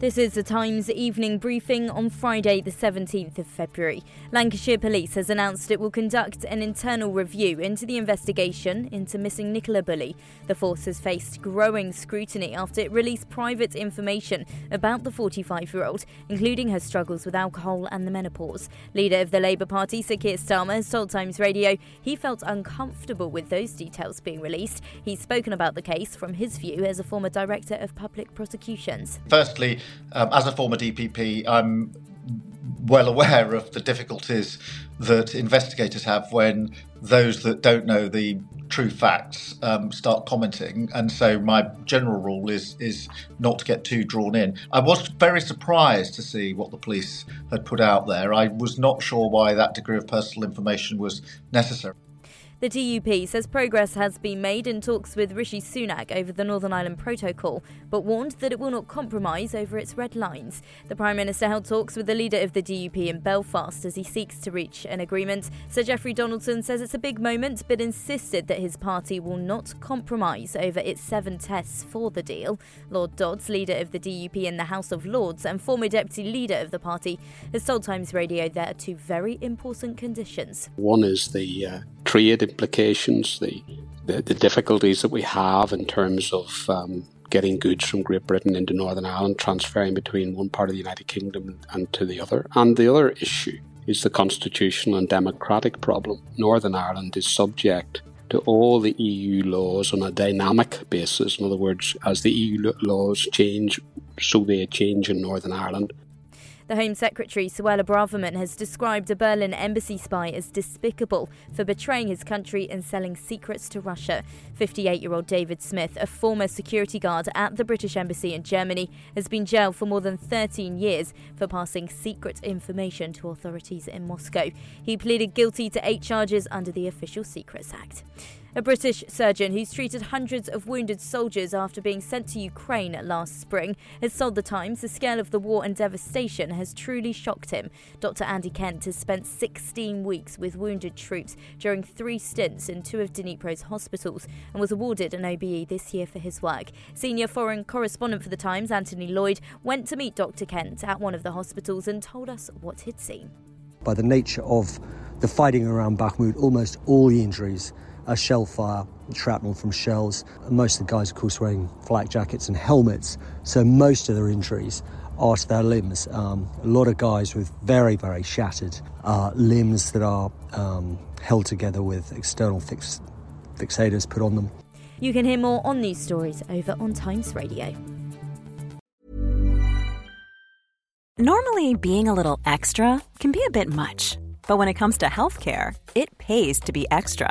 This is the Times evening briefing on Friday, the 17th of February. Lancashire Police has announced it will conduct an internal review into the investigation into missing Nicola Bulley. The force has faced growing scrutiny after it released private information about the 45 year old, including her struggles with alcohol and the menopause. Leader of the Labour Party, Sir Keir Starmer, has told Times Radio he felt uncomfortable with those details being released. He's spoken about the case from his view as a former Director of Public Prosecutions. Firstly, um, as a former DPP, I'm well aware of the difficulties that investigators have when those that don't know the true facts um, start commenting, and so my general rule is is not to get too drawn in. I was very surprised to see what the police had put out there. I was not sure why that degree of personal information was necessary. The DUP says progress has been made in talks with Rishi Sunak over the Northern Ireland Protocol, but warned that it will not compromise over its red lines. The Prime Minister held talks with the leader of the DUP in Belfast as he seeks to reach an agreement. Sir Jeffrey Donaldson says it's a big moment, but insisted that his party will not compromise over its seven tests for the deal. Lord Dodds, leader of the DUP in the House of Lords and former deputy leader of the party, has told Times Radio there are two very important conditions. One is the uh, trade implications, the, the, the difficulties that we have in terms of um, getting goods from Great Britain into Northern Ireland, transferring between one part of the United Kingdom and to the other. And the other issue is the constitutional and democratic problem. Northern Ireland is subject to all the EU laws on a dynamic basis. In other words, as the EU laws change, so they change in Northern Ireland. The Home Secretary, Suella Braverman, has described a Berlin embassy spy as despicable for betraying his country and selling secrets to Russia. 58 year old David Smith, a former security guard at the British Embassy in Germany, has been jailed for more than 13 years for passing secret information to authorities in Moscow. He pleaded guilty to eight charges under the Official Secrets Act. A British surgeon who's treated hundreds of wounded soldiers after being sent to Ukraine last spring has told The Times the scale of the war and devastation has truly shocked him. Dr. Andy Kent has spent 16 weeks with wounded troops during three stints in two of Dnipro's hospitals and was awarded an OBE this year for his work. Senior foreign correspondent for The Times, Anthony Lloyd, went to meet Dr. Kent at one of the hospitals and told us what he'd seen. By the nature of the fighting around Bakhmut, almost all the injuries a shell fire, shrapnel from shells. Most of the guys, of course, wearing flak jackets and helmets, so most of their injuries are to their limbs. Um, a lot of guys with very, very shattered uh, limbs that are um, held together with external fix- fixators put on them. You can hear more on these stories over on Times Radio. Normally, being a little extra can be a bit much, but when it comes to healthcare, it pays to be extra